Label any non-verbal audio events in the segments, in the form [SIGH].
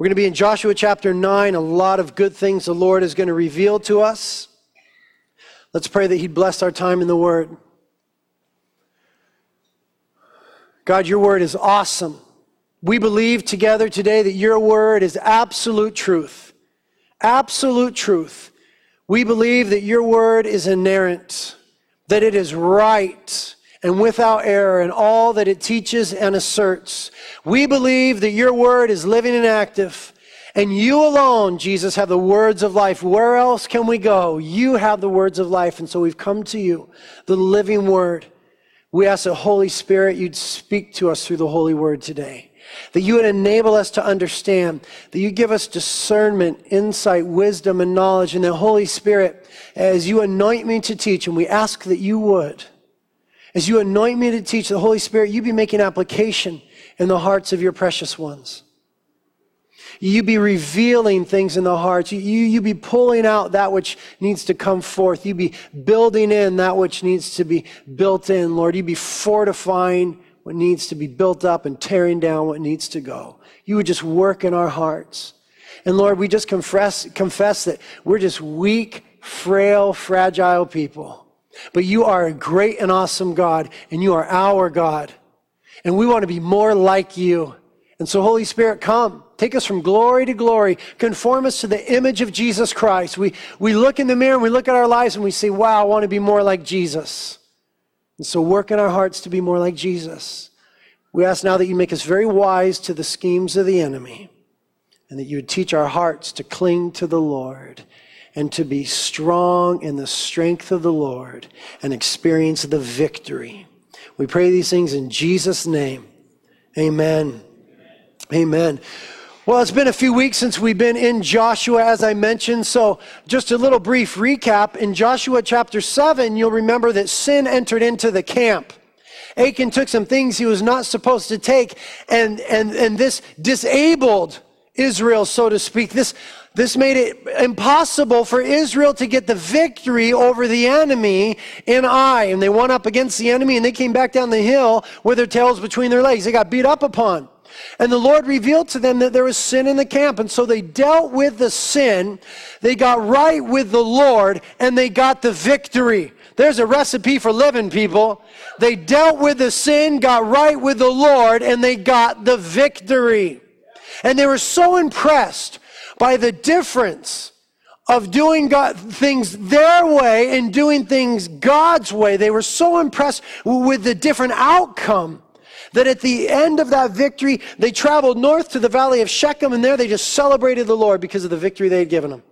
We're going to be in Joshua chapter 9. A lot of good things the Lord is going to reveal to us. Let's pray that He'd bless our time in the Word. God, your Word is awesome. We believe together today that your Word is absolute truth. Absolute truth. We believe that your Word is inerrant, that it is right and without error in all that it teaches and asserts. We believe that your word is living and active. And you alone, Jesus, have the words of life. Where else can we go? You have the words of life. And so we've come to you, the living word. We ask the Holy Spirit, you'd speak to us through the Holy Word today. That you would enable us to understand, that you give us discernment, insight, wisdom, and knowledge. And the Holy Spirit, as you anoint me to teach, and we ask that you would, as you anoint me to teach the Holy Spirit, you be making application in the hearts of your precious ones. You be revealing things in the hearts. You, you, you be pulling out that which needs to come forth. You be building in that which needs to be built in, Lord. You be fortifying what needs to be built up and tearing down what needs to go. You would just work in our hearts. And Lord, we just confess, confess that we're just weak, frail, fragile people. But you are a great and awesome God, and you are our God. And we want to be more like you. And so, Holy Spirit, come. Take us from glory to glory. Conform us to the image of Jesus Christ. We, we look in the mirror and we look at our lives and we say, wow, I want to be more like Jesus. And so, work in our hearts to be more like Jesus. We ask now that you make us very wise to the schemes of the enemy and that you would teach our hearts to cling to the Lord and to be strong in the strength of the Lord and experience the victory. We pray these things in Jesus' name. Amen. Amen. Well, it's been a few weeks since we've been in Joshua, as I mentioned. So, just a little brief recap. In Joshua chapter 7, you'll remember that sin entered into the camp. Achan took some things he was not supposed to take, and, and, and this disabled Israel, so to speak. This this made it impossible for Israel to get the victory over the enemy in Ai. And they went up against the enemy and they came back down the hill with their tails between their legs. They got beat up upon. And the Lord revealed to them that there was sin in the camp. And so they dealt with the sin, they got right with the Lord, and they got the victory. There's a recipe for living, people. They dealt with the sin, got right with the Lord, and they got the victory. And they were so impressed by the difference of doing God, things their way and doing things God's way. They were so impressed with the different outcome that at the end of that victory, they traveled north to the valley of Shechem, and there they just celebrated the Lord because of the victory they had given them.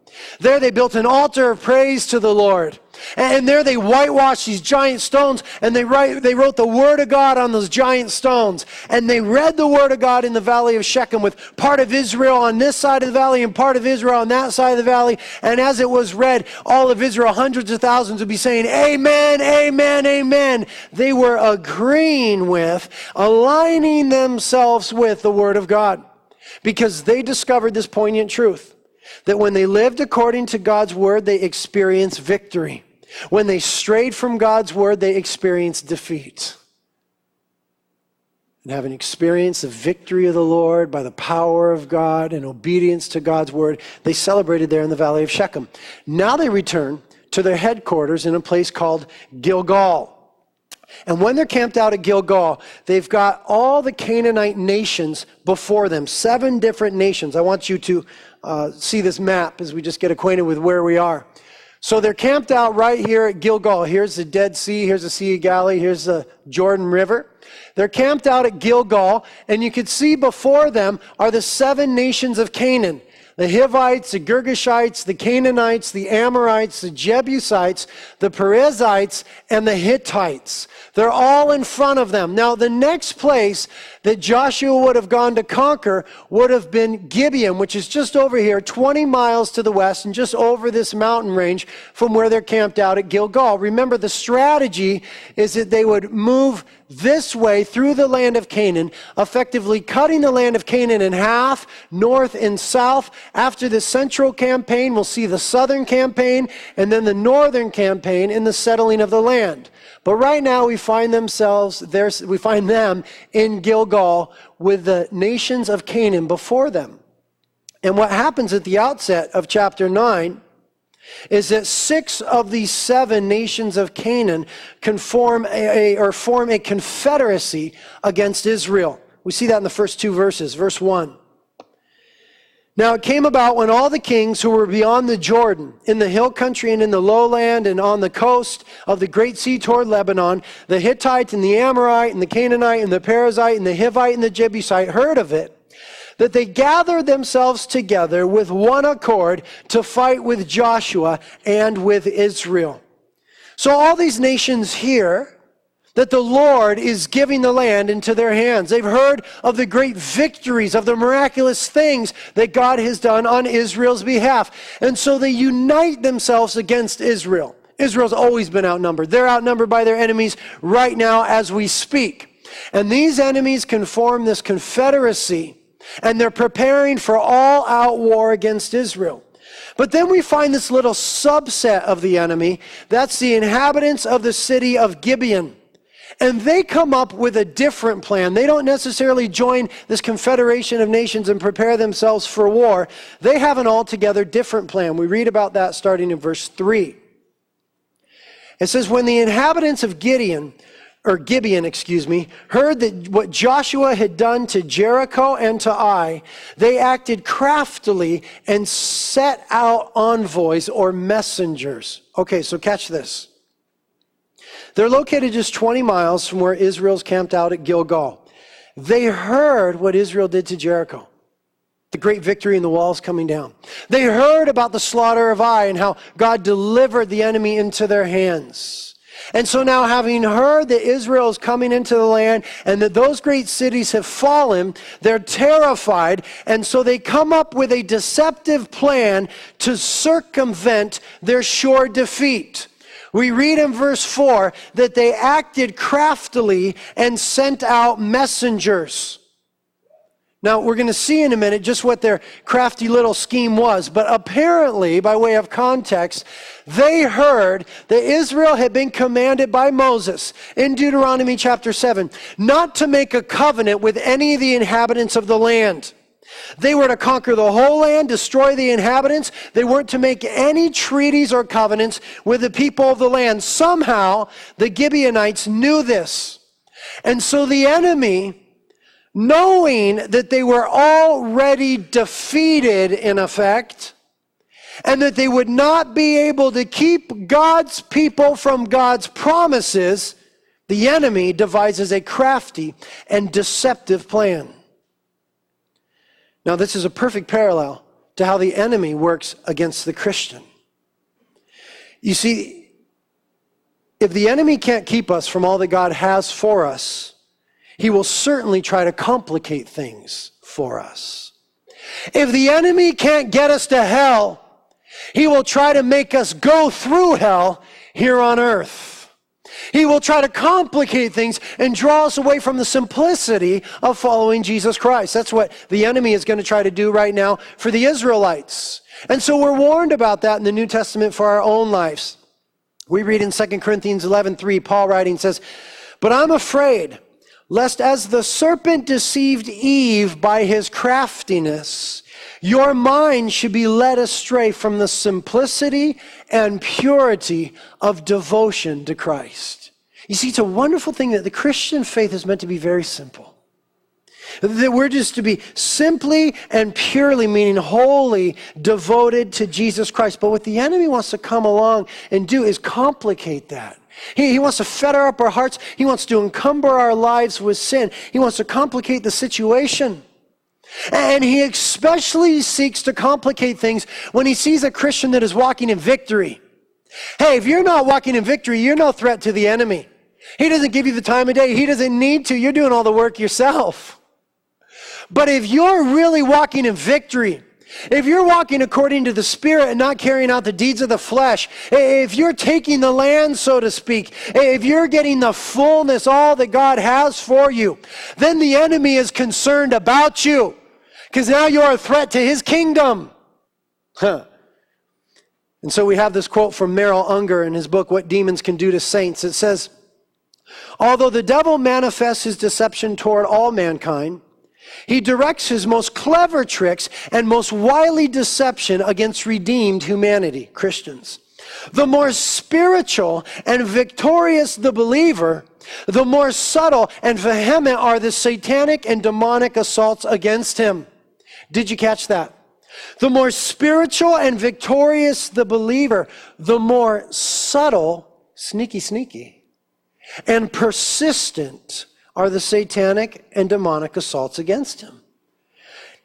There they built an altar of praise to the Lord. And there they whitewashed these giant stones and they, write, they wrote the Word of God on those giant stones. And they read the Word of God in the valley of Shechem with part of Israel on this side of the valley and part of Israel on that side of the valley. And as it was read, all of Israel, hundreds of thousands, would be saying, Amen, Amen, Amen. They were agreeing with, aligning themselves with the Word of God because they discovered this poignant truth that when they lived according to God's Word, they experienced victory. When they strayed from God's word, they experienced defeat. And having experienced the victory of the Lord by the power of God and obedience to God's word, they celebrated there in the valley of Shechem. Now they return to their headquarters in a place called Gilgal. And when they're camped out at Gilgal, they've got all the Canaanite nations before them, seven different nations. I want you to uh, see this map as we just get acquainted with where we are. So they're camped out right here at Gilgal. Here's the Dead Sea, here's the Sea of Galilee, here's the Jordan River. They're camped out at Gilgal, and you can see before them are the seven nations of Canaan the Hivites, the Girgashites, the Canaanites, the Amorites, the Jebusites, the Perizzites, and the Hittites. They're all in front of them. Now, the next place that Joshua would have gone to conquer would have been Gibeon, which is just over here, 20 miles to the west and just over this mountain range from where they're camped out at Gilgal. Remember, the strategy is that they would move this way through the land of Canaan, effectively cutting the land of Canaan in half, north and south. After the central campaign, we'll see the southern campaign and then the northern campaign in the settling of the land. But right now we find themselves there, we find them in Gilgal with the nations of Canaan before them. And what happens at the outset of chapter 9 is that six of these seven nations of Canaan conform a, or form a confederacy against Israel. We see that in the first two verses. Verse 1. Now it came about when all the kings who were beyond the Jordan, in the hill country and in the lowland and on the coast of the great sea toward Lebanon, the Hittite and the Amorite and the Canaanite and the Perizzite and the Hivite and the Jebusite heard of it, that they gathered themselves together with one accord to fight with Joshua and with Israel. So all these nations here that the Lord is giving the land into their hands. They've heard of the great victories, of the miraculous things that God has done on Israel's behalf. And so they unite themselves against Israel. Israel's always been outnumbered. They're outnumbered by their enemies right now as we speak. And these enemies can form this confederacy, and they're preparing for all out war against Israel. But then we find this little subset of the enemy. That's the inhabitants of the city of Gibeon. And they come up with a different plan. They don't necessarily join this confederation of nations and prepare themselves for war. They have an altogether different plan. We read about that starting in verse 3. It says, When the inhabitants of Gideon, or Gibeon, excuse me, heard that what Joshua had done to Jericho and to Ai, they acted craftily and set out envoys or messengers. Okay, so catch this. They're located just 20 miles from where Israel's camped out at Gilgal. They heard what Israel did to Jericho, the great victory in the walls coming down. They heard about the slaughter of Ai and how God delivered the enemy into their hands. And so now, having heard that Israel is coming into the land and that those great cities have fallen, they're terrified. And so they come up with a deceptive plan to circumvent their sure defeat. We read in verse 4 that they acted craftily and sent out messengers. Now, we're going to see in a minute just what their crafty little scheme was, but apparently, by way of context, they heard that Israel had been commanded by Moses in Deuteronomy chapter 7 not to make a covenant with any of the inhabitants of the land. They were to conquer the whole land, destroy the inhabitants. They weren't to make any treaties or covenants with the people of the land. Somehow, the Gibeonites knew this. And so the enemy, knowing that they were already defeated in effect, and that they would not be able to keep God's people from God's promises, the enemy devises a crafty and deceptive plan. Now, this is a perfect parallel to how the enemy works against the Christian. You see, if the enemy can't keep us from all that God has for us, he will certainly try to complicate things for us. If the enemy can't get us to hell, he will try to make us go through hell here on earth. He will try to complicate things and draw us away from the simplicity of following Jesus Christ. That's what the enemy is going to try to do right now for the Israelites. And so we're warned about that in the New Testament for our own lives. We read in 2 Corinthians 11 3, Paul writing says, But I'm afraid, lest as the serpent deceived Eve by his craftiness, your mind should be led astray from the simplicity and purity of devotion to Christ. You see, it's a wonderful thing that the Christian faith is meant to be very simple. That we're just to be simply and purely, meaning wholly devoted to Jesus Christ. But what the enemy wants to come along and do is complicate that. He, he wants to fetter up our hearts. He wants to encumber our lives with sin. He wants to complicate the situation. And he especially seeks to complicate things when he sees a Christian that is walking in victory. Hey, if you're not walking in victory, you're no threat to the enemy. He doesn't give you the time of day. He doesn't need to. You're doing all the work yourself. But if you're really walking in victory, if you're walking according to the Spirit and not carrying out the deeds of the flesh, if you're taking the land, so to speak, if you're getting the fullness, all that God has for you, then the enemy is concerned about you because now you're a threat to his kingdom. Huh. And so we have this quote from Merrill Unger in his book, What Demons Can Do to Saints. It says, Although the devil manifests his deception toward all mankind, He directs his most clever tricks and most wily deception against redeemed humanity, Christians. The more spiritual and victorious the believer, the more subtle and vehement are the satanic and demonic assaults against him. Did you catch that? The more spiritual and victorious the believer, the more subtle, sneaky, sneaky, and persistent are the satanic and demonic assaults against him.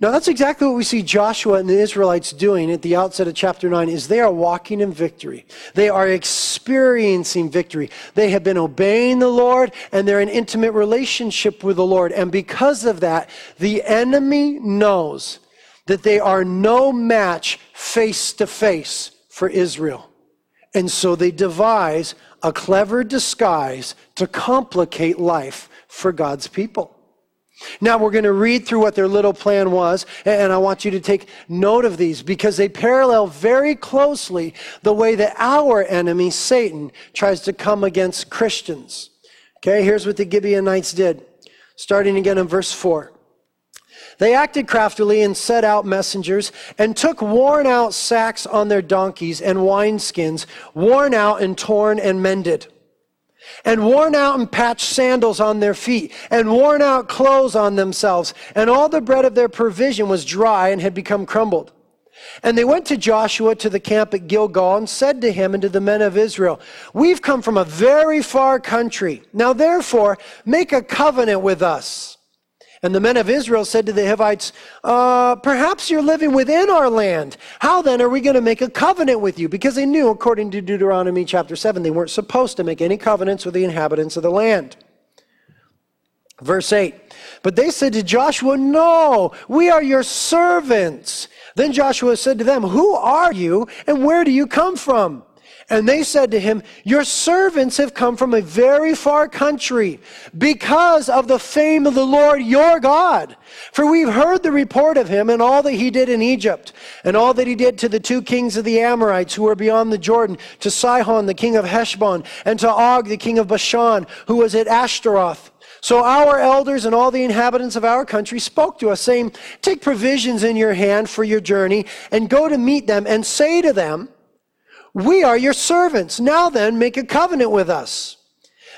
Now that's exactly what we see Joshua and the Israelites doing at the outset of chapter 9 is they are walking in victory. They are experiencing victory. They have been obeying the Lord and they're in intimate relationship with the Lord. And because of that, the enemy knows that they are no match face to face for Israel. And so they devise a clever disguise to complicate life for God's people. Now we're going to read through what their little plan was, and I want you to take note of these because they parallel very closely the way that our enemy, Satan, tries to come against Christians. Okay, here's what the Gibeonites did, starting again in verse 4. They acted craftily and set out messengers and took worn out sacks on their donkeys and wineskins, worn out and torn and mended and worn out and patched sandals on their feet, and worn out clothes on themselves, and all the bread of their provision was dry and had become crumbled. And they went to Joshua to the camp at Gilgal and said to him and to the men of Israel, We've come from a very far country. Now therefore, make a covenant with us and the men of Israel said to the Hivites, uh, Perhaps you're living within our land. How then are we going to make a covenant with you? Because they knew, according to Deuteronomy chapter 7, they weren't supposed to make any covenants with the inhabitants of the land. Verse 8 But they said to Joshua, No, we are your servants. Then Joshua said to them, Who are you and where do you come from? And they said to him, Your servants have come from a very far country because of the fame of the Lord your God. For we've heard the report of him and all that he did in Egypt, and all that he did to the two kings of the Amorites who were beyond the Jordan, to Sihon the king of Heshbon, and to Og the king of Bashan, who was at Ashtaroth. So our elders and all the inhabitants of our country spoke to us, saying, Take provisions in your hand for your journey, and go to meet them, and say to them, we are your servants. Now then, make a covenant with us.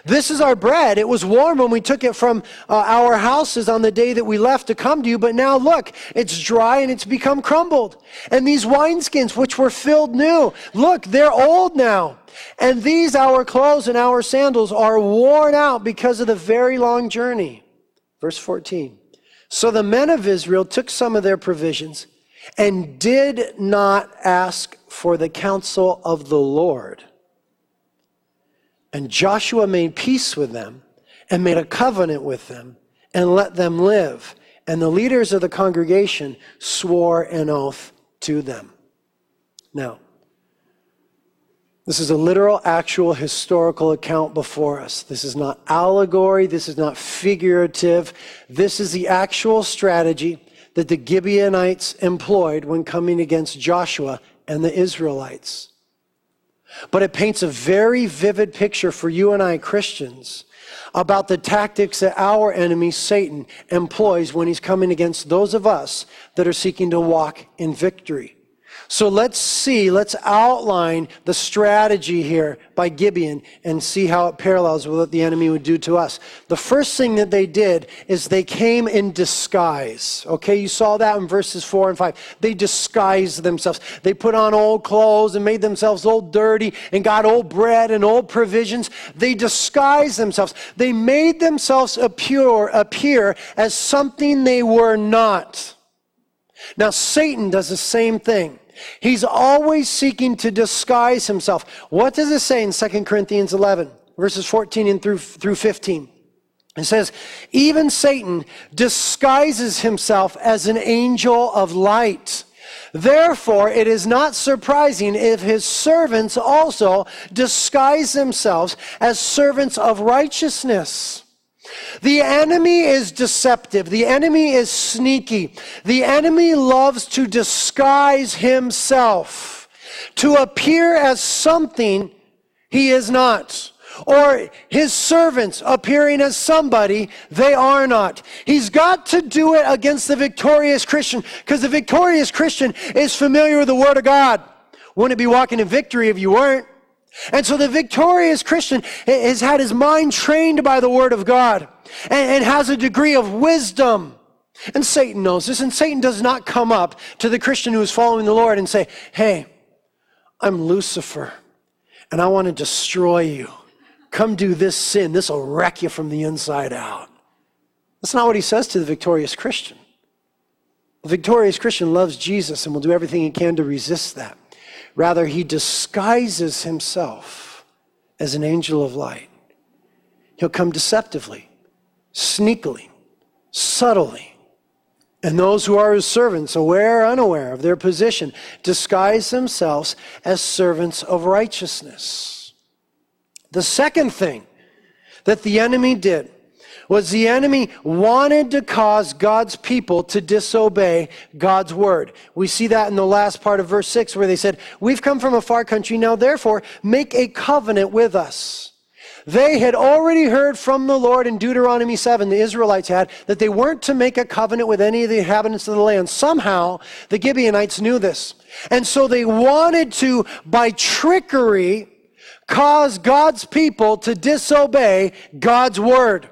This is our bread. It was warm when we took it from uh, our houses on the day that we left to come to you, but now look, it's dry and it's become crumbled. And these wineskins, which were filled new, look, they're old now. And these our clothes and our sandals are worn out because of the very long journey. Verse 14. So the men of Israel took some of their provisions and did not ask for the counsel of the Lord. And Joshua made peace with them and made a covenant with them and let them live. And the leaders of the congregation swore an oath to them. Now, this is a literal, actual, historical account before us. This is not allegory. This is not figurative. This is the actual strategy that the Gibeonites employed when coming against Joshua and the Israelites. But it paints a very vivid picture for you and I, Christians, about the tactics that our enemy, Satan, employs when he's coming against those of us that are seeking to walk in victory. So let's see, let's outline the strategy here by Gibeon and see how it parallels with what the enemy would do to us. The first thing that they did is they came in disguise. Okay, you saw that in verses 4 and 5. They disguised themselves. They put on old clothes and made themselves old dirty and got old bread and old provisions. They disguised themselves. They made themselves appear, appear as something they were not. Now, Satan does the same thing. He's always seeking to disguise himself. What does it say in 2 Corinthians 11, verses 14 and through, through 15? It says, even Satan disguises himself as an angel of light. Therefore, it is not surprising if his servants also disguise themselves as servants of righteousness. The enemy is deceptive. The enemy is sneaky. The enemy loves to disguise himself, to appear as something he is not. or his servants appearing as somebody they are not. He's got to do it against the victorious Christian because the victorious Christian is familiar with the Word of God. Wouldn't it be walking in victory if you weren't? And so the victorious Christian has had his mind trained by the Word of God and, has a degree of wisdom. And Satan knows this, and Satan does not come up to the Christian who is following the Lord and say, Hey, I'm Lucifer, and I want to destroy you. Come do this sin. This will wreck you from the inside out. That's not what he says to the victorious Christian. The victorious Christian loves Jesus and will do everything he can to resist that. Rather, he disguises himself as an angel of light. He'll come deceptively, sneakily, subtly. And those who are his servants, aware or unaware of their position, disguise themselves as servants of righteousness. The second thing that the enemy did was the enemy wanted to cause God's people to disobey God's word. We see that in the last part of verse 6 where they said, We've come from a far country, now therefore make a covenant with us. They had already heard from the Lord in Deuteronomy 7, the Israelites had, that they weren't to make a covenant with any of the inhabitants of the land. Somehow, the Gibeonites knew this. And so they wanted to, by trickery, cause God's people to disobey God's word.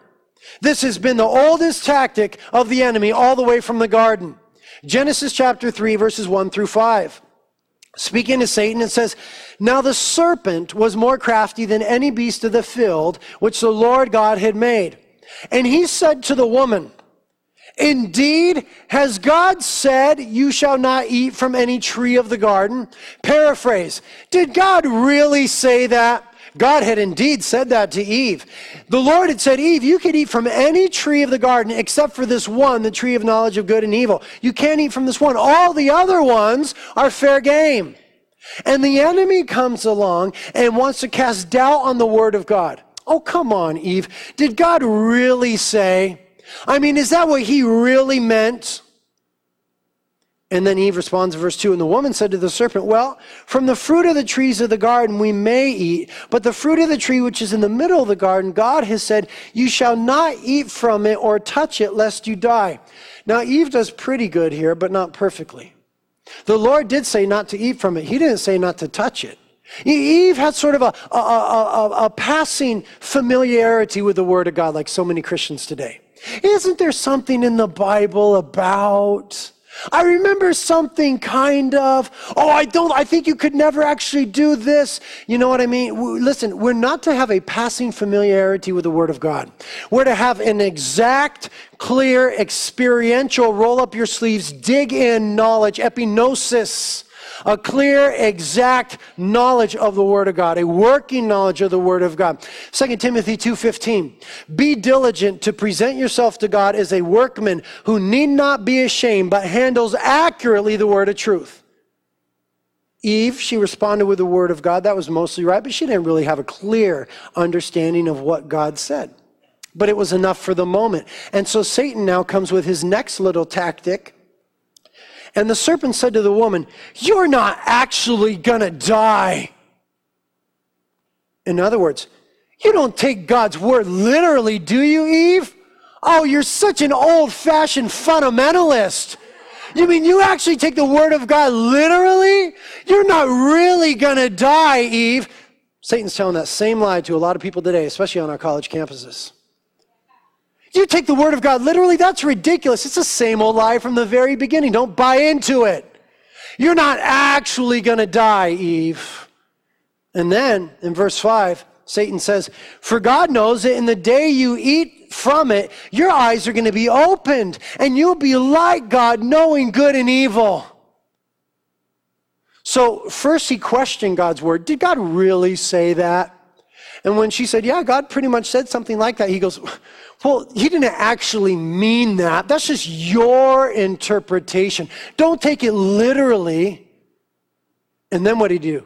This has been the oldest tactic of the enemy all the way from the garden. Genesis chapter 3, verses 1 through 5. Speaking to Satan, it says, Now the serpent was more crafty than any beast of the field which the Lord God had made. And he said to the woman, Indeed, has God said, You shall not eat from any tree of the garden? Paraphrase Did God really say that? God had indeed said that to Eve. The Lord had said, Eve, you can eat from any tree of the garden except for this one, the tree of knowledge of good and evil. You can't eat from this one. All the other ones are fair game. And the enemy comes along and wants to cast doubt on the word of God. Oh, come on, Eve. Did God really say? I mean, is that what he really meant? And then Eve responds in verse 2 And the woman said to the serpent, Well, from the fruit of the trees of the garden we may eat, but the fruit of the tree which is in the middle of the garden, God has said, You shall not eat from it or touch it, lest you die. Now, Eve does pretty good here, but not perfectly. The Lord did say not to eat from it, He didn't say not to touch it. Eve had sort of a, a, a, a passing familiarity with the Word of God, like so many Christians today. Isn't there something in the Bible about? I remember something kind of, oh, I don't, I think you could never actually do this. You know what I mean? Listen, we're not to have a passing familiarity with the Word of God. We're to have an exact, clear, experiential, roll up your sleeves, dig in knowledge, epignosis a clear, exact knowledge of the Word of God, a working knowledge of the Word of God. 2 Timothy 2.15, be diligent to present yourself to God as a workman who need not be ashamed, but handles accurately the Word of truth. Eve, she responded with the Word of God. That was mostly right, but she didn't really have a clear understanding of what God said. But it was enough for the moment. And so Satan now comes with his next little tactic and the serpent said to the woman, You're not actually gonna die. In other words, you don't take God's word literally, do you, Eve? Oh, you're such an old fashioned fundamentalist. You mean you actually take the word of God literally? You're not really gonna die, Eve. Satan's telling that same lie to a lot of people today, especially on our college campuses. You take the word of God literally, that's ridiculous. It's the same old lie from the very beginning. Don't buy into it. You're not actually going to die, Eve. And then in verse 5, Satan says, For God knows that in the day you eat from it, your eyes are going to be opened, and you'll be like God, knowing good and evil. So, first he questioned God's word. Did God really say that? And when she said, Yeah, God pretty much said something like that, he goes, well, he didn't actually mean that. That's just your interpretation. Don't take it literally. And then what did he do?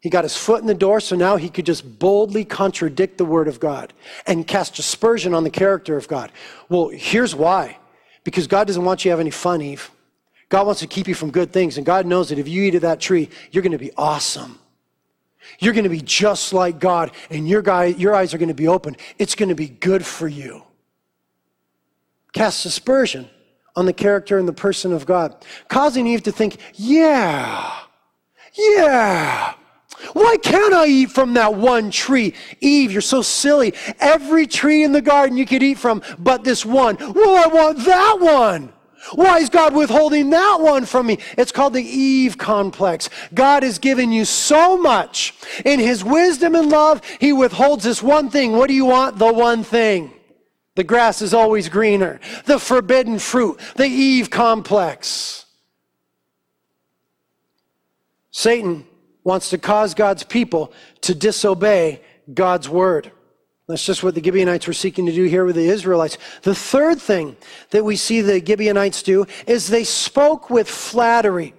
He got his foot in the door, so now he could just boldly contradict the word of God and cast aspersion on the character of God. Well, here's why because God doesn't want you to have any fun, Eve. God wants to keep you from good things, and God knows that if you eat of that tree, you're going to be awesome. You're going to be just like God, and your, guy, your eyes are going to be open. It's going to be good for you. Cast aspersion on the character and the person of God, causing Eve to think, yeah, yeah. Why can't I eat from that one tree? Eve, you're so silly. Every tree in the garden you could eat from, but this one. Well, I want that one. Why is God withholding that one from me? It's called the Eve complex. God has given you so much. In His wisdom and love, He withholds this one thing. What do you want? The one thing. The grass is always greener. The forbidden fruit. The Eve complex. Satan wants to cause God's people to disobey God's word. That's just what the Gibeonites were seeking to do here with the Israelites. The third thing that we see the Gibeonites do is they spoke with flattery.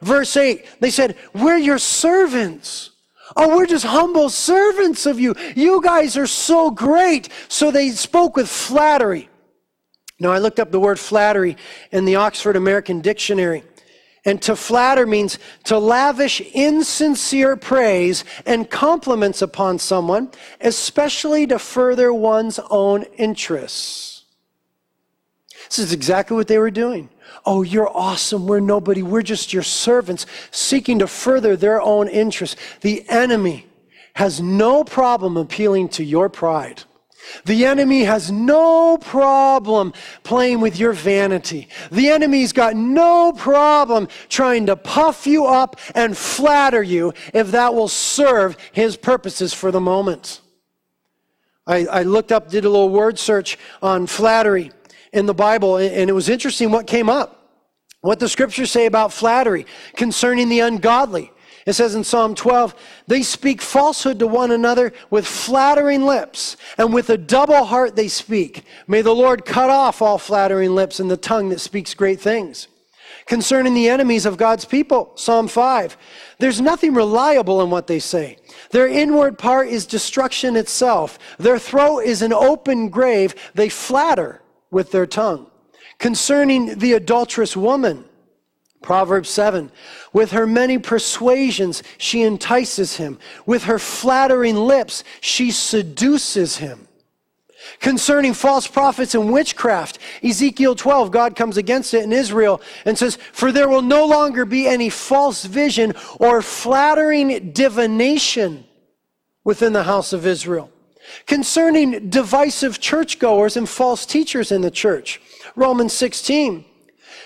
Verse 8, they said, We're your servants. Oh, we're just humble servants of you. You guys are so great. So they spoke with flattery. Now, I looked up the word flattery in the Oxford American Dictionary. And to flatter means to lavish insincere praise and compliments upon someone, especially to further one's own interests. This is exactly what they were doing. Oh, you're awesome. We're nobody. We're just your servants seeking to further their own interests. The enemy has no problem appealing to your pride. The enemy has no problem playing with your vanity. The enemy's got no problem trying to puff you up and flatter you if that will serve his purposes for the moment. I, I looked up, did a little word search on flattery in the Bible, and it was interesting what came up. What the scriptures say about flattery concerning the ungodly. It says in Psalm 12, they speak falsehood to one another with flattering lips, and with a double heart they speak. May the Lord cut off all flattering lips and the tongue that speaks great things. Concerning the enemies of God's people, Psalm 5, there's nothing reliable in what they say. Their inward part is destruction itself. Their throat is an open grave. They flatter with their tongue. Concerning the adulterous woman, Proverbs 7. With her many persuasions, she entices him. With her flattering lips, she seduces him. Concerning false prophets and witchcraft, Ezekiel 12, God comes against it in Israel and says, For there will no longer be any false vision or flattering divination within the house of Israel. Concerning divisive churchgoers and false teachers in the church, Romans 16.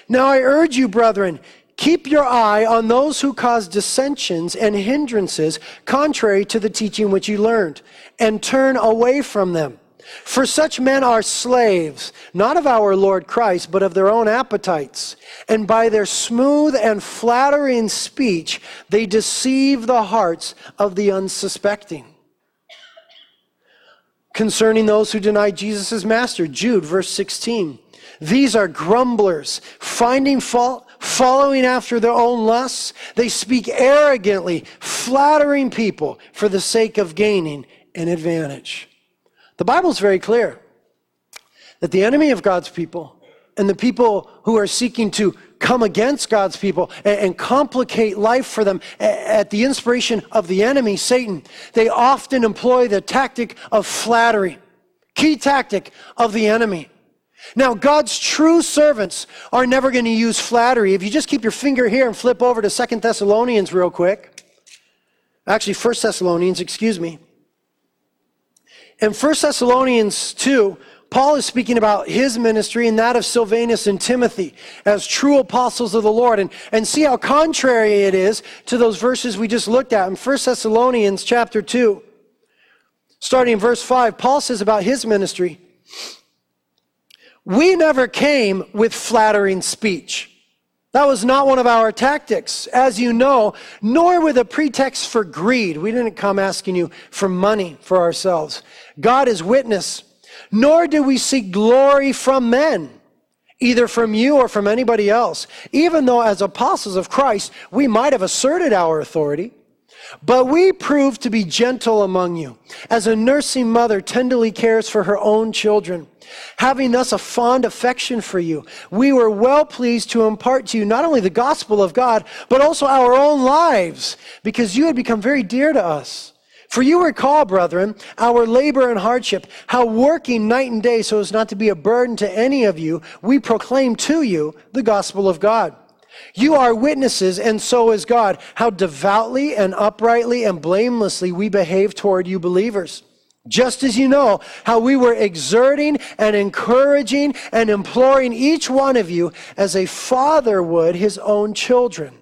Now I urge you, brethren, keep your eye on those who cause dissensions and hindrances contrary to the teaching which you learned, and turn away from them. For such men are slaves, not of our Lord Christ, but of their own appetites. And by their smooth and flattering speech, they deceive the hearts of the unsuspecting. Concerning those who deny Jesus as master, Jude, verse 16. These are grumblers, finding fault, following after their own lusts. They speak arrogantly, flattering people for the sake of gaining an advantage. The Bible is very clear that the enemy of God's people and the people who are seeking to come against God's people and, complicate life for them at the inspiration of the enemy, Satan, they often employ the tactic of flattery, key tactic of the enemy. Now, God's true servants are never going to use flattery. If you just keep your finger here and flip over to Second Thessalonians real quick. Actually, First Thessalonians, excuse me. In First Thessalonians 2, Paul is speaking about his ministry and that of Silvanus and Timothy as true apostles of the Lord. And, and see how contrary it is to those verses we just looked at in 1 Thessalonians chapter 2. Starting in verse 5, Paul says about his ministry, we never came with flattering speech. That was not one of our tactics, as you know, nor with a pretext for greed. We didn't come asking you for money for ourselves. God is witness. Nor do we seek glory from men, either from you or from anybody else, even though as apostles of Christ, we might have asserted our authority. But we proved to be gentle among you, as a nursing mother tenderly cares for her own children. Having thus a fond affection for you, we were well pleased to impart to you not only the gospel of God, but also our own lives, because you had become very dear to us. For you recall, brethren, our labor and hardship, how working night and day so as not to be a burden to any of you, we proclaim to you the gospel of God. You are witnesses, and so is God, how devoutly and uprightly and blamelessly we behave toward you believers. Just as you know how we were exerting and encouraging and imploring each one of you as a father would his own children,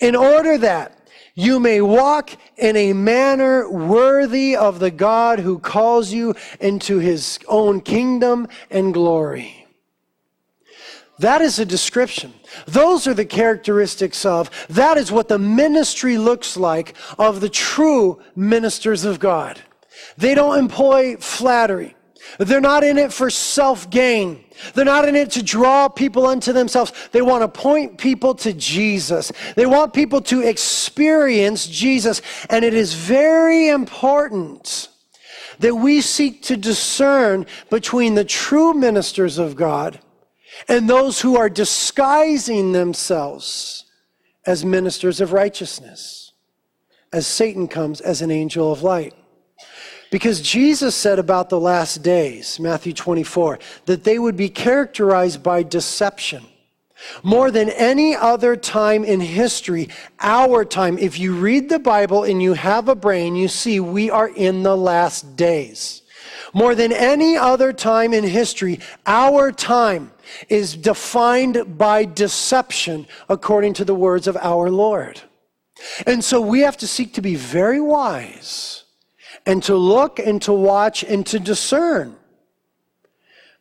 in order that you may walk in a manner worthy of the God who calls you into his own kingdom and glory. That is a description. Those are the characteristics of, that is what the ministry looks like of the true ministers of God. They don't employ flattery. They're not in it for self gain. They're not in it to draw people unto themselves. They want to point people to Jesus. They want people to experience Jesus. And it is very important that we seek to discern between the true ministers of God and those who are disguising themselves as ministers of righteousness, as Satan comes as an angel of light. Because Jesus said about the last days, Matthew 24, that they would be characterized by deception. More than any other time in history, our time, if you read the Bible and you have a brain, you see we are in the last days. More than any other time in history, our time is defined by deception according to the words of our Lord. And so we have to seek to be very wise and to look and to watch and to discern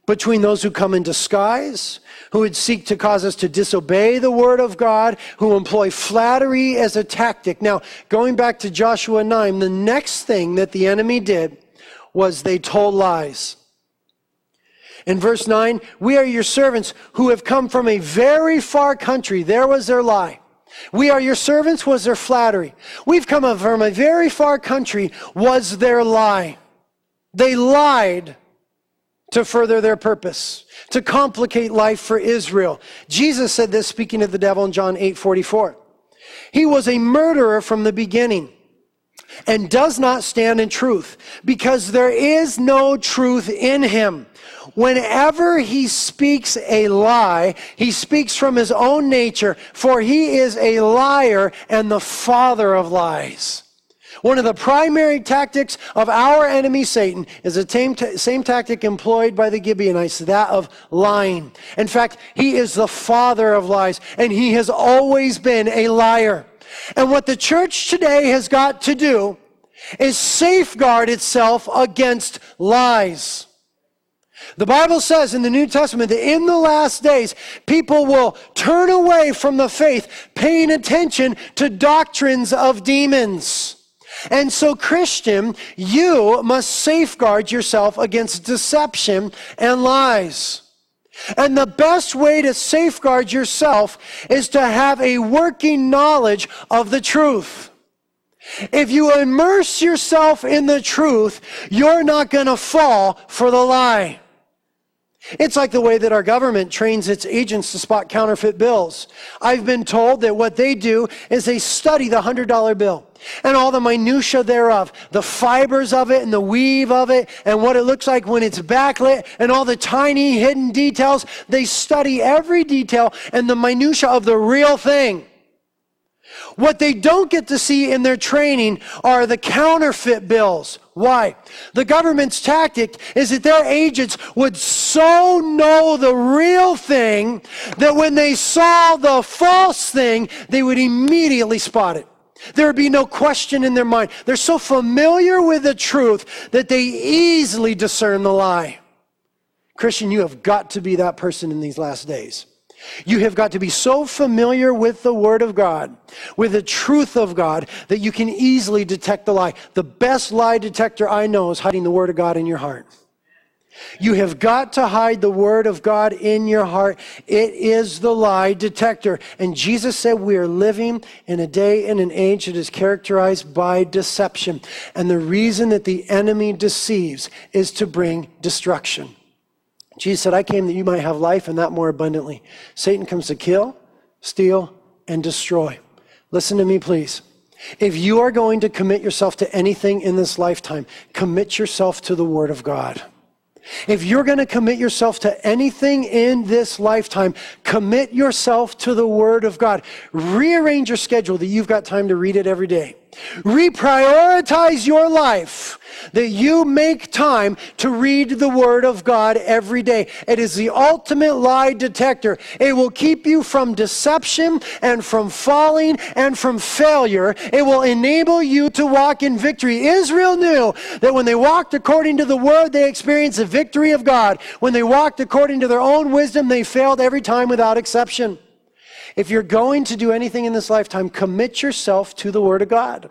between those who come in disguise, who would seek to cause us to disobey the word of God, who employ flattery as a tactic. Now, going back to Joshua 9, the next thing that the enemy did was they told lies. In verse 9, we are your servants who have come from a very far country. There was their lie. We are your servants was their flattery. We've come from a very far country was their lie. They lied to further their purpose, to complicate life for Israel. Jesus said this speaking of the devil in John 8 44. He was a murderer from the beginning and does not stand in truth because there is no truth in him. Whenever he speaks a lie, he speaks from his own nature, for he is a liar and the father of lies. One of the primary tactics of our enemy Satan is the same, t- same tactic employed by the Gibeonites, that of lying. In fact, he is the father of lies, and he has always been a liar. And what the church today has got to do is safeguard itself against lies. The Bible says in the New Testament that in the last days, people will turn away from the faith, paying attention to doctrines of demons. And so, Christian, you must safeguard yourself against deception and lies. And the best way to safeguard yourself is to have a working knowledge of the truth. If you immerse yourself in the truth, you're not going to fall for the lie. It's like the way that our government trains its agents to spot counterfeit bills. I've been told that what they do is they study the $100 bill and all the minutia thereof, the fibers of it and the weave of it and what it looks like when it's backlit and all the tiny hidden details. They study every detail and the minutia of the real thing. What they don't get to see in their training are the counterfeit bills. Why? The government's tactic is that their agents would so know the real thing that when they saw the false thing, they would immediately spot it. There would be no question in their mind. They're so familiar with the truth that they easily discern the lie. Christian, you have got to be that person in these last days. You have got to be so familiar with the Word of God, with the truth of God, that you can easily detect the lie. The best lie detector I know is hiding the Word of God in your heart. You have got to hide the word of God in your heart. It is the lie detector. And Jesus said we are living in a day and an age that is characterized by deception. And the reason that the enemy deceives is to bring destruction. Jesus said, I came that you might have life and that more abundantly. Satan comes to kill, steal, and destroy. Listen to me, please. If you are going to commit yourself to anything in this lifetime, commit yourself to the Word of God. If you're going to commit yourself to anything in this lifetime, commit yourself to the Word of God. Rearrange your schedule that you've got time to read it every day. Reprioritize your life that you make time to read the Word of God every day. It is the ultimate lie detector. It will keep you from deception and from falling and from failure. It will enable you to walk in victory. Israel knew that when they walked according to the Word, they experienced the victory of God. When they walked according to their own wisdom, they failed every time without exception. If you're going to do anything in this lifetime, commit yourself to the Word of God.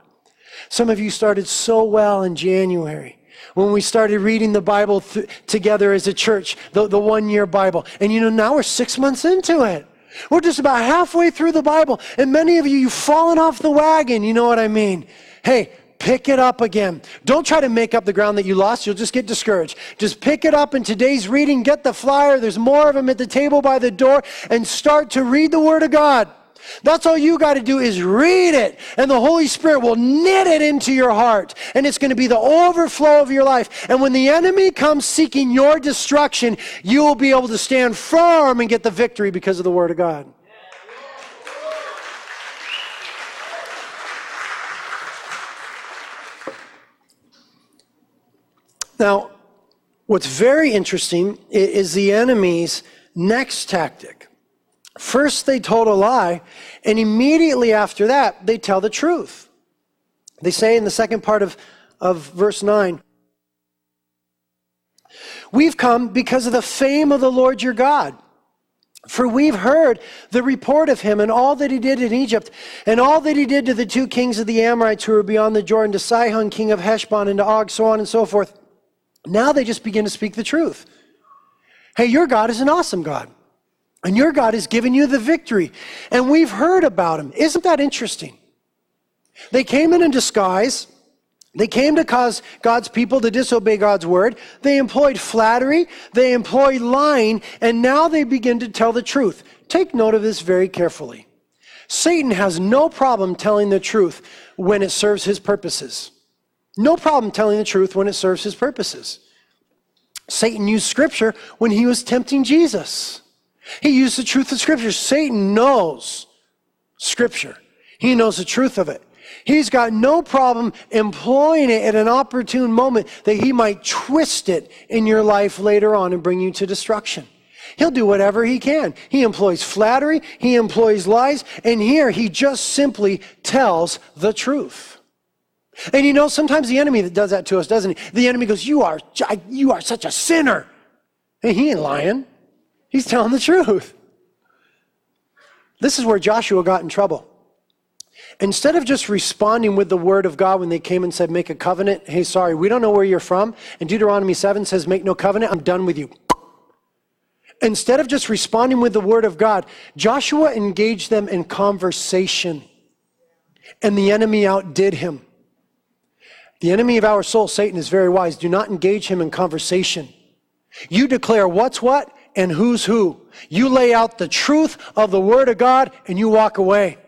Some of you started so well in January when we started reading the Bible th- together as a church, the, the one year Bible. And you know, now we're six months into it. We're just about halfway through the Bible. And many of you, you've fallen off the wagon. You know what I mean? Hey, pick it up again. Don't try to make up the ground that you lost. You'll just get discouraged. Just pick it up in today's reading. Get the flyer. There's more of them at the table by the door and start to read the Word of God. That's all you got to do is read it, and the Holy Spirit will knit it into your heart, and it's going to be the overflow of your life. And when the enemy comes seeking your destruction, you will be able to stand firm and get the victory because of the Word of God. Now, what's very interesting is the enemy's next tactic. First, they told a lie, and immediately after that, they tell the truth. They say in the second part of, of verse 9, We've come because of the fame of the Lord your God. For we've heard the report of him and all that he did in Egypt, and all that he did to the two kings of the Amorites who were beyond the Jordan, to Sihon, king of Heshbon, and to Og, so on and so forth. Now they just begin to speak the truth. Hey, your God is an awesome God. And your God has given you the victory. And we've heard about him. Isn't that interesting? They came in in disguise. They came to cause God's people to disobey God's word. They employed flattery. They employed lying. And now they begin to tell the truth. Take note of this very carefully. Satan has no problem telling the truth when it serves his purposes. No problem telling the truth when it serves his purposes. Satan used scripture when he was tempting Jesus. He used the truth of Scripture. Satan knows Scripture. He knows the truth of it. He's got no problem employing it at an opportune moment that he might twist it in your life later on and bring you to destruction. He'll do whatever he can. He employs flattery, he employs lies, and here he just simply tells the truth. And you know, sometimes the enemy that does that to us, doesn't he? The enemy goes, You are, you are such a sinner. And he ain't lying. He's telling the truth. This is where Joshua got in trouble. Instead of just responding with the word of God when they came and said, Make a covenant, hey, sorry, we don't know where you're from. And Deuteronomy 7 says, Make no covenant, I'm done with you. Instead of just responding with the word of God, Joshua engaged them in conversation. And the enemy outdid him. The enemy of our soul, Satan, is very wise. Do not engage him in conversation. You declare what's what and who's who. You lay out the truth of the Word of God and you walk away.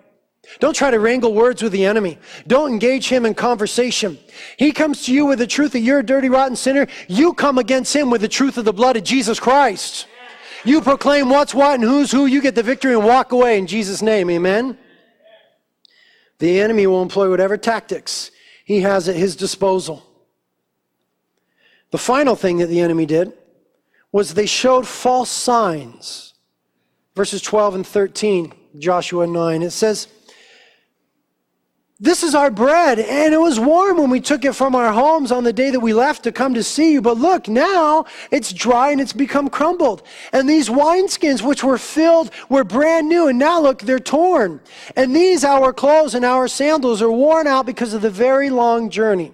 Don't try to wrangle words with the enemy. Don't engage him in conversation. He comes to you with the truth that you're a dirty, rotten sinner. You come against him with the truth of the blood of Jesus Christ. You proclaim what's what and who's who. You get the victory and walk away in Jesus' name. Amen. The enemy will employ whatever tactics he has at his disposal. The final thing that the enemy did was they showed false signs. Verses 12 and 13, Joshua 9. It says, This is our bread, and it was warm when we took it from our homes on the day that we left to come to see you. But look, now it's dry and it's become crumbled. And these wineskins, which were filled, were brand new, and now look, they're torn. And these, our clothes and our sandals, are worn out because of the very long journey.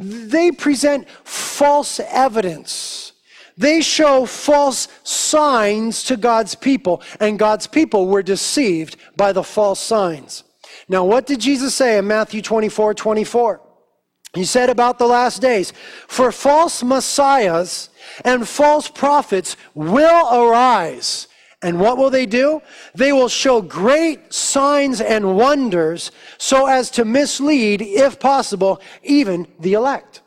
They present false evidence They show false signs to God's people, and God's people were deceived by the false signs. Now, what did Jesus say in Matthew 24 24? He said about the last days, For false messiahs and false prophets will arise. And what will they do? They will show great signs and wonders so as to mislead, if possible, even the elect.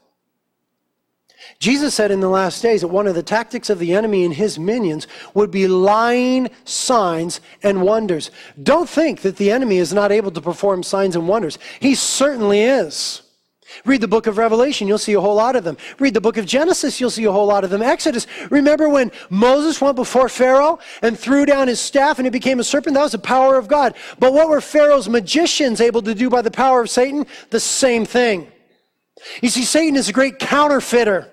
Jesus said in the last days that one of the tactics of the enemy and his minions would be lying signs and wonders. Don't think that the enemy is not able to perform signs and wonders. He certainly is. Read the book of Revelation, you'll see a whole lot of them. Read the book of Genesis, you'll see a whole lot of them. Exodus, remember when Moses went before Pharaoh and threw down his staff and it became a serpent? That was the power of God. But what were Pharaoh's magicians able to do by the power of Satan? The same thing. You see, Satan is a great counterfeiter,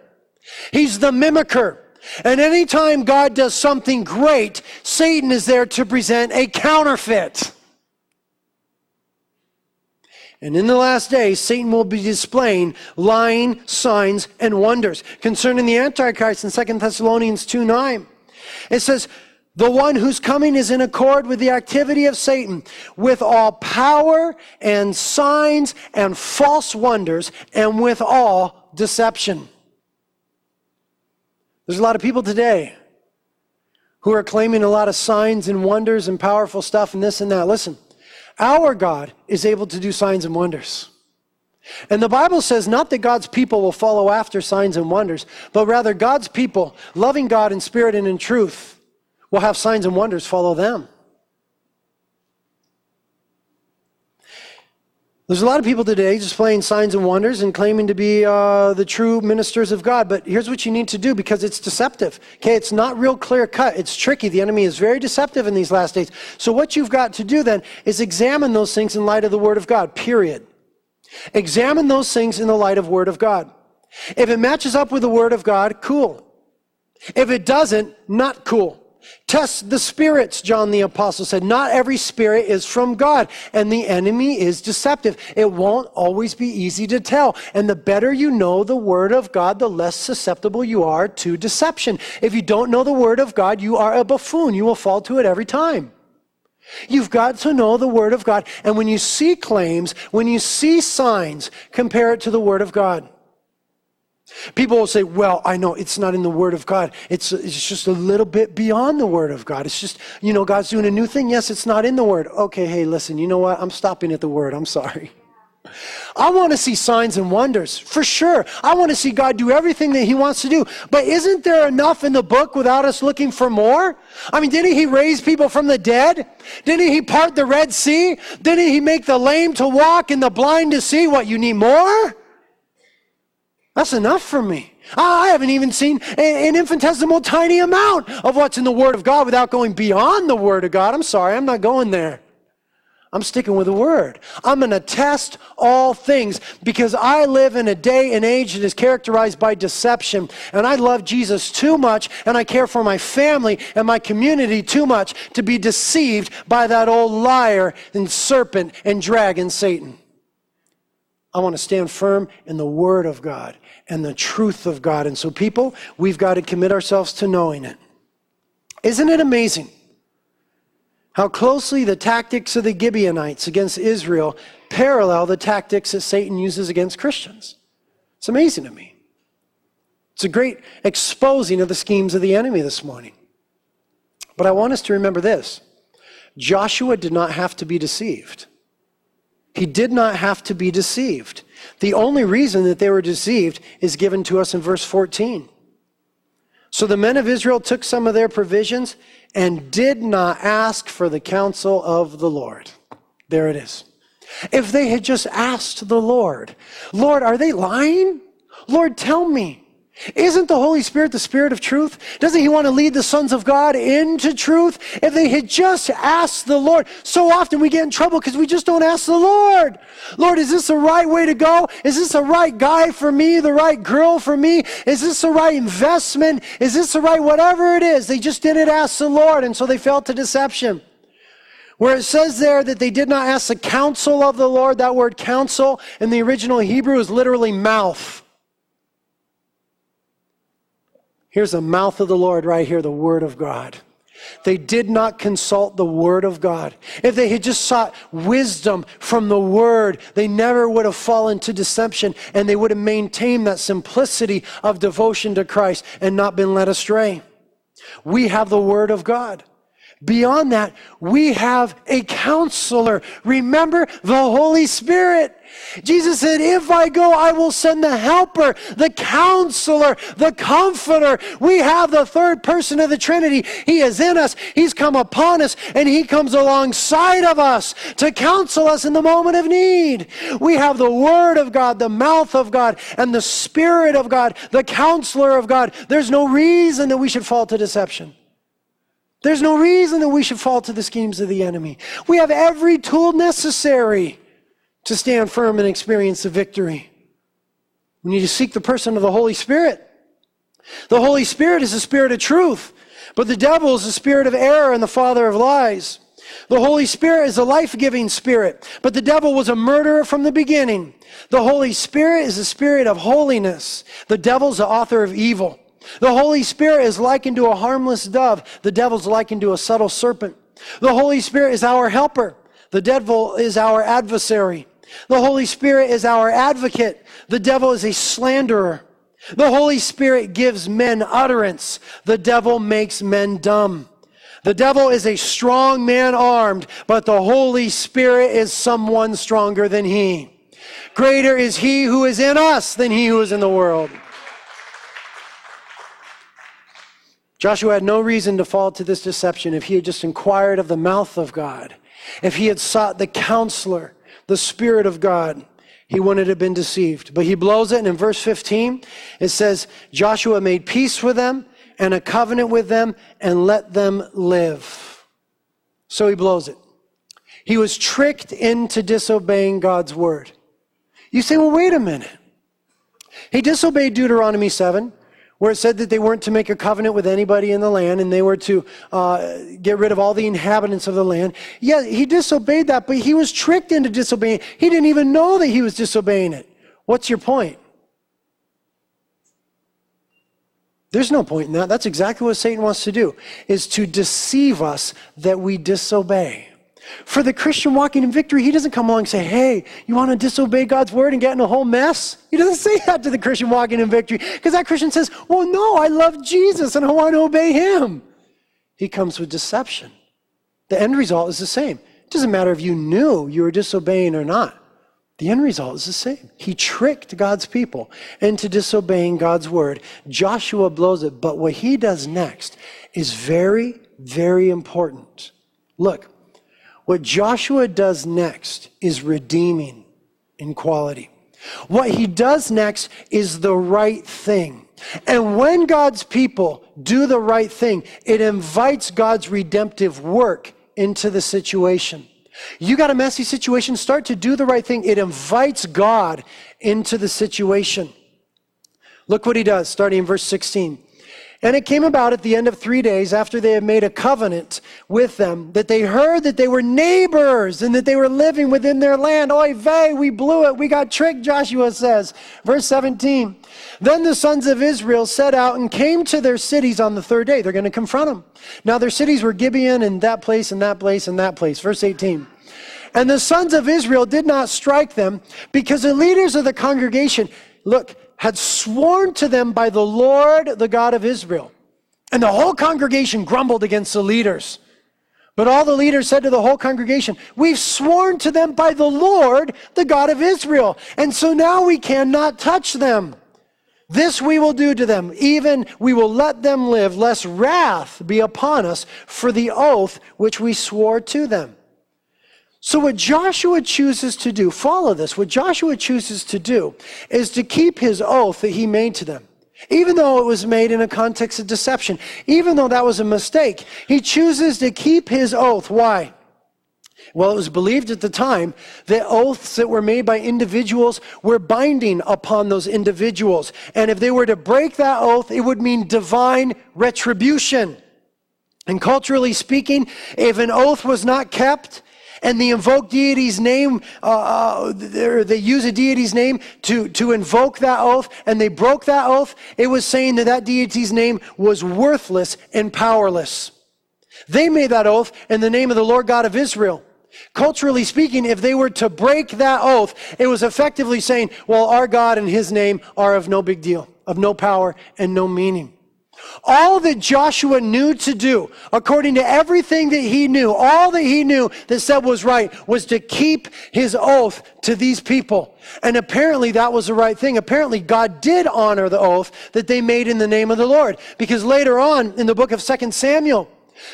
he's the mimicker. And anytime God does something great, Satan is there to present a counterfeit. And in the last days, Satan will be displaying lying signs and wonders. Concerning the Antichrist in 2 Thessalonians 2 9, it says, the one whose coming is in accord with the activity of Satan, with all power and signs and false wonders, and with all deception. There's a lot of people today who are claiming a lot of signs and wonders and powerful stuff and this and that. Listen. Our God is able to do signs and wonders. And the Bible says not that God's people will follow after signs and wonders, but rather God's people, loving God in spirit and in truth, will have signs and wonders follow them. There's a lot of people today displaying signs and wonders and claiming to be uh, the true ministers of God. But here's what you need to do because it's deceptive. Okay, it's not real clear cut. It's tricky. The enemy is very deceptive in these last days. So what you've got to do then is examine those things in light of the Word of God. Period. Examine those things in the light of Word of God. If it matches up with the Word of God, cool. If it doesn't, not cool. Test the spirits, John the Apostle said. Not every spirit is from God, and the enemy is deceptive. It won't always be easy to tell. And the better you know the Word of God, the less susceptible you are to deception. If you don't know the Word of God, you are a buffoon. You will fall to it every time. You've got to know the Word of God. And when you see claims, when you see signs, compare it to the Word of God. People will say, well, I know it's not in the Word of God. It's, it's just a little bit beyond the Word of God. It's just, you know, God's doing a new thing. Yes, it's not in the Word. Okay, hey, listen, you know what? I'm stopping at the Word. I'm sorry. I want to see signs and wonders, for sure. I want to see God do everything that He wants to do. But isn't there enough in the book without us looking for more? I mean, didn't He raise people from the dead? Didn't He part the Red Sea? Didn't He make the lame to walk and the blind to see? What, you need more? That's enough for me. I haven't even seen an infinitesimal tiny amount of what's in the Word of God without going beyond the Word of God. I'm sorry, I'm not going there. I'm sticking with the Word. I'm going to test all things because I live in a day and age that is characterized by deception. And I love Jesus too much and I care for my family and my community too much to be deceived by that old liar and serpent and dragon, Satan. I want to stand firm in the Word of God and the truth of God. And so, people, we've got to commit ourselves to knowing it. Isn't it amazing how closely the tactics of the Gibeonites against Israel parallel the tactics that Satan uses against Christians? It's amazing to me. It's a great exposing of the schemes of the enemy this morning. But I want us to remember this Joshua did not have to be deceived. He did not have to be deceived. The only reason that they were deceived is given to us in verse 14. So the men of Israel took some of their provisions and did not ask for the counsel of the Lord. There it is. If they had just asked the Lord, Lord, are they lying? Lord, tell me. Isn't the Holy Spirit the Spirit of truth? Doesn't He want to lead the sons of God into truth? If they had just asked the Lord, so often we get in trouble because we just don't ask the Lord. Lord, is this the right way to go? Is this the right guy for me? The right girl for me? Is this the right investment? Is this the right whatever it is? They just didn't ask the Lord, and so they fell to deception. Where it says there that they did not ask the counsel of the Lord, that word counsel in the original Hebrew is literally mouth. Here's the mouth of the Lord right here, the Word of God. They did not consult the Word of God. If they had just sought wisdom from the Word, they never would have fallen to deception and they would have maintained that simplicity of devotion to Christ and not been led astray. We have the Word of God. Beyond that, we have a counselor. Remember the Holy Spirit. Jesus said, If I go, I will send the helper, the counselor, the comforter. We have the third person of the Trinity. He is in us, He's come upon us, and He comes alongside of us to counsel us in the moment of need. We have the Word of God, the mouth of God, and the Spirit of God, the counselor of God. There's no reason that we should fall to deception. There's no reason that we should fall to the schemes of the enemy. We have every tool necessary to stand firm and experience the victory. We need to seek the person of the Holy Spirit. The Holy Spirit is the spirit of truth, but the devil is the spirit of error and the father of lies. The Holy Spirit is a life giving spirit, but the devil was a murderer from the beginning. The Holy Spirit is the spirit of holiness. The devil's the author of evil. The Holy Spirit is likened to a harmless dove. The devil's likened to a subtle serpent. The Holy Spirit is our helper. The devil is our adversary. The Holy Spirit is our advocate. The devil is a slanderer. The Holy Spirit gives men utterance. The devil makes men dumb. The devil is a strong man armed, but the Holy Spirit is someone stronger than he. Greater is he who is in us than he who is in the world. Joshua had no reason to fall to this deception if he had just inquired of the mouth of God. If he had sought the counselor, the Spirit of God, he wouldn't have been deceived. But he blows it, and in verse 15, it says, Joshua made peace with them and a covenant with them and let them live. So he blows it. He was tricked into disobeying God's word. You say, well, wait a minute. He disobeyed Deuteronomy 7 where it said that they weren't to make a covenant with anybody in the land and they were to uh, get rid of all the inhabitants of the land. Yeah, he disobeyed that, but he was tricked into disobeying. He didn't even know that he was disobeying it. What's your point? There's no point in that. That's exactly what Satan wants to do, is to deceive us that we disobey. For the Christian walking in victory, he doesn't come along and say, Hey, you want to disobey God's word and get in a whole mess? He doesn't [LAUGHS] say that to the Christian walking in victory because that Christian says, Well, no, I love Jesus and I want to obey him. He comes with deception. The end result is the same. It doesn't matter if you knew you were disobeying or not. The end result is the same. He tricked God's people into disobeying God's word. Joshua blows it, but what he does next is very, very important. Look, what Joshua does next is redeeming in quality. What he does next is the right thing. And when God's people do the right thing, it invites God's redemptive work into the situation. You got a messy situation, start to do the right thing. It invites God into the situation. Look what he does, starting in verse 16. And it came about at the end of three days after they had made a covenant with them that they heard that they were neighbors and that they were living within their land. Oy vey, we blew it. We got tricked, Joshua says. Verse 17. Then the sons of Israel set out and came to their cities on the third day. They're going to confront them. Now their cities were Gibeon and that place and that place and that place. Verse 18. And the sons of Israel did not strike them because the leaders of the congregation, look, had sworn to them by the Lord, the God of Israel. And the whole congregation grumbled against the leaders. But all the leaders said to the whole congregation, We've sworn to them by the Lord, the God of Israel. And so now we cannot touch them. This we will do to them, even we will let them live, lest wrath be upon us for the oath which we swore to them. So, what Joshua chooses to do, follow this, what Joshua chooses to do is to keep his oath that he made to them. Even though it was made in a context of deception, even though that was a mistake, he chooses to keep his oath. Why? Well, it was believed at the time that oaths that were made by individuals were binding upon those individuals. And if they were to break that oath, it would mean divine retribution. And culturally speaking, if an oath was not kept, and they invoke deity's name, uh, uh, they use a deity's name to, to invoke that oath, and they broke that oath, it was saying that that deity's name was worthless and powerless. They made that oath in the name of the Lord God of Israel. Culturally speaking, if they were to break that oath, it was effectively saying, well, our God and his name are of no big deal, of no power and no meaning. All that Joshua knew to do, according to everything that he knew, all that he knew that said was right, was to keep his oath to these people. And apparently that was the right thing. Apparently God did honor the oath that they made in the name of the Lord. Because later on in the book of 2 Samuel,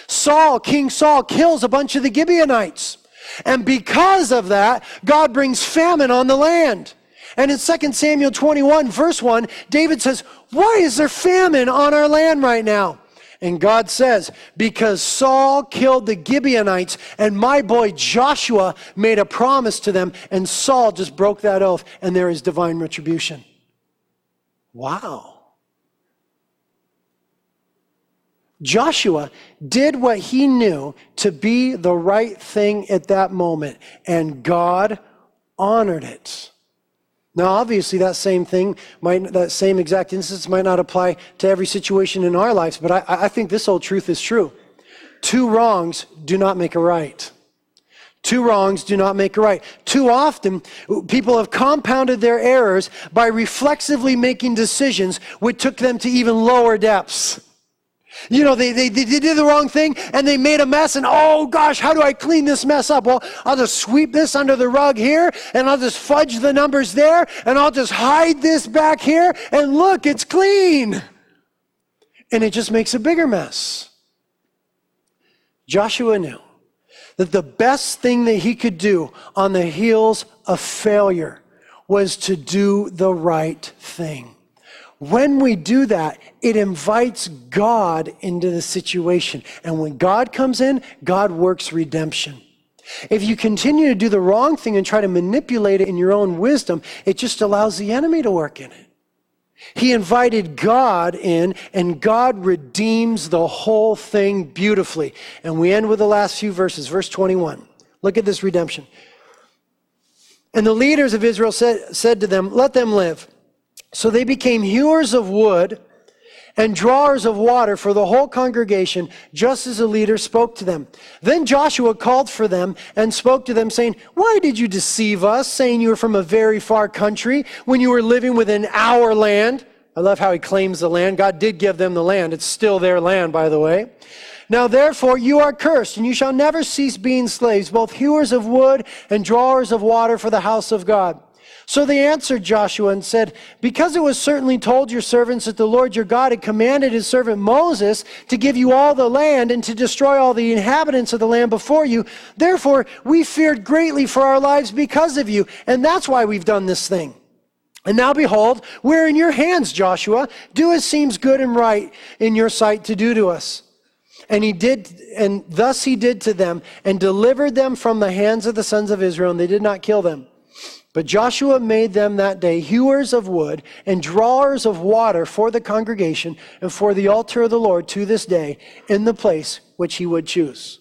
Saul, King Saul, kills a bunch of the Gibeonites. And because of that, God brings famine on the land. And in 2 Samuel 21, verse 1, David says, Why is there famine on our land right now? And God says, Because Saul killed the Gibeonites, and my boy Joshua made a promise to them, and Saul just broke that oath, and there is divine retribution. Wow. Joshua did what he knew to be the right thing at that moment, and God honored it. Now, obviously, that same thing, might, that same exact instance might not apply to every situation in our lives, but I, I think this old truth is true. Two wrongs do not make a right. Two wrongs do not make a right. Too often, people have compounded their errors by reflexively making decisions which took them to even lower depths. You know, they, they, they did the wrong thing and they made a mess, and oh gosh, how do I clean this mess up? Well, I'll just sweep this under the rug here, and I'll just fudge the numbers there, and I'll just hide this back here, and look, it's clean. And it just makes a bigger mess. Joshua knew that the best thing that he could do on the heels of failure was to do the right thing. When we do that, it invites God into the situation. And when God comes in, God works redemption. If you continue to do the wrong thing and try to manipulate it in your own wisdom, it just allows the enemy to work in it. He invited God in, and God redeems the whole thing beautifully. And we end with the last few verses, verse 21. Look at this redemption. And the leaders of Israel said, said to them, Let them live. So they became hewers of wood and drawers of water for the whole congregation, just as the leader spoke to them. Then Joshua called for them and spoke to them, saying, Why did you deceive us, saying you were from a very far country, when you were living within our land? I love how he claims the land. God did give them the land. It's still their land, by the way. Now therefore you are cursed, and you shall never cease being slaves, both hewers of wood and drawers of water for the house of God. So they answered Joshua and said, Because it was certainly told your servants that the Lord your God had commanded his servant Moses to give you all the land and to destroy all the inhabitants of the land before you, therefore we feared greatly for our lives because of you. And that's why we've done this thing. And now behold, we're in your hands, Joshua. Do as seems good and right in your sight to do to us. And he did, and thus he did to them, and delivered them from the hands of the sons of Israel, and they did not kill them. But Joshua made them that day hewers of wood and drawers of water for the congregation and for the altar of the Lord to this day in the place which he would choose.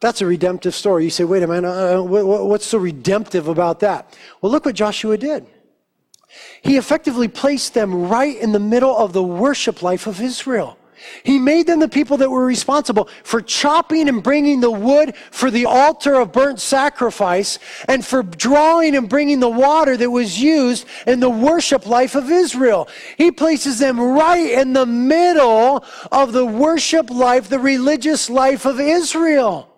That's a redemptive story. You say, wait a minute, uh, what's so redemptive about that? Well, look what Joshua did. He effectively placed them right in the middle of the worship life of Israel. He made them the people that were responsible for chopping and bringing the wood for the altar of burnt sacrifice and for drawing and bringing the water that was used in the worship life of Israel. He places them right in the middle of the worship life, the religious life of Israel.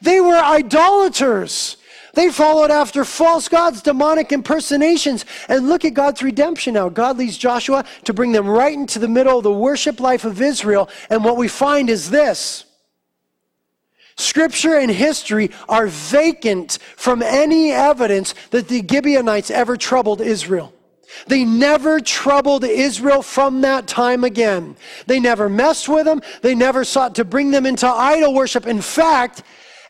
They were idolaters. They followed after false gods, demonic impersonations. And look at God's redemption now. God leads Joshua to bring them right into the middle of the worship life of Israel. And what we find is this. Scripture and history are vacant from any evidence that the Gibeonites ever troubled Israel. They never troubled Israel from that time again. They never messed with them. They never sought to bring them into idol worship. In fact,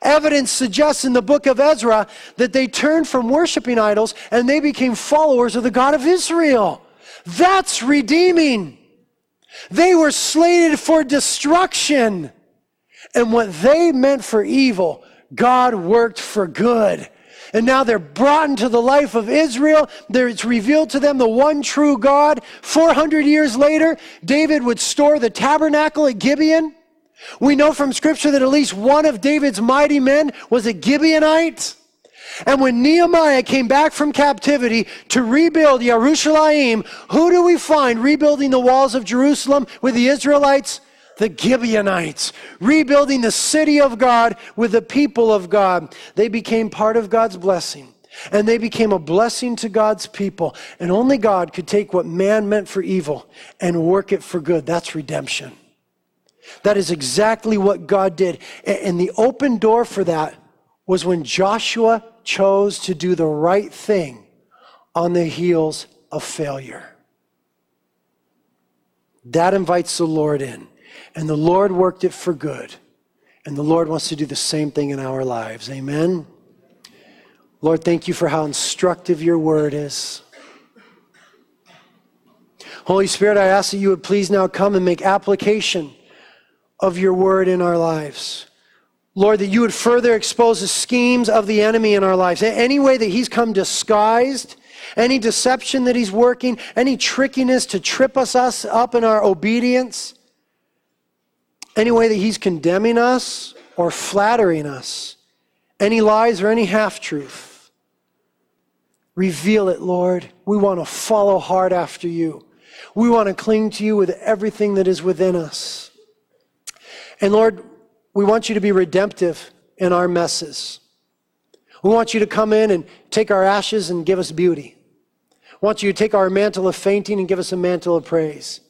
Evidence suggests in the book of Ezra that they turned from worshiping idols and they became followers of the God of Israel. That's redeeming. They were slated for destruction. And what they meant for evil, God worked for good. And now they're brought into the life of Israel. There, it's revealed to them the one true God. 400 years later, David would store the tabernacle at Gibeon. We know from scripture that at least one of David's mighty men was a Gibeonite. And when Nehemiah came back from captivity to rebuild Yerushalayim, who do we find rebuilding the walls of Jerusalem with the Israelites? The Gibeonites, rebuilding the city of God with the people of God. They became part of God's blessing. And they became a blessing to God's people. And only God could take what man meant for evil and work it for good. That's redemption. That is exactly what God did. And the open door for that was when Joshua chose to do the right thing on the heels of failure. That invites the Lord in. And the Lord worked it for good. And the Lord wants to do the same thing in our lives. Amen. Lord, thank you for how instructive your word is. Holy Spirit, I ask that you would please now come and make application of your word in our lives. Lord, that you would further expose the schemes of the enemy in our lives. Any way that he's come disguised, any deception that he's working, any trickiness to trip us, us up in our obedience, any way that he's condemning us or flattering us, any lies or any half truth. Reveal it, Lord. We want to follow hard after you. We want to cling to you with everything that is within us. And Lord, we want you to be redemptive in our messes. We want you to come in and take our ashes and give us beauty. We want you to take our mantle of fainting and give us a mantle of praise.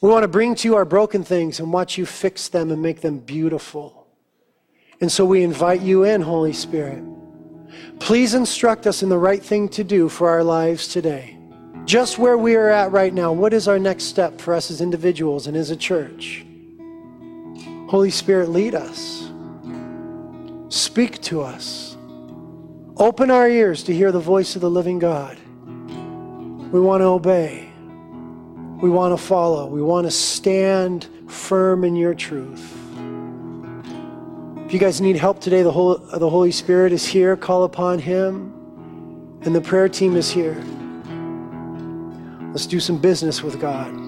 We want to bring to you our broken things and watch you fix them and make them beautiful. And so we invite you in, Holy Spirit. Please instruct us in the right thing to do for our lives today. Just where we are at right now, what is our next step for us as individuals and as a church? Holy Spirit, lead us. Speak to us. Open our ears to hear the voice of the living God. We want to obey. We want to follow. We want to stand firm in your truth. If you guys need help today, the, Holy, Spirit is here. Call upon Him. And the prayer team is here. Let's do some business with God.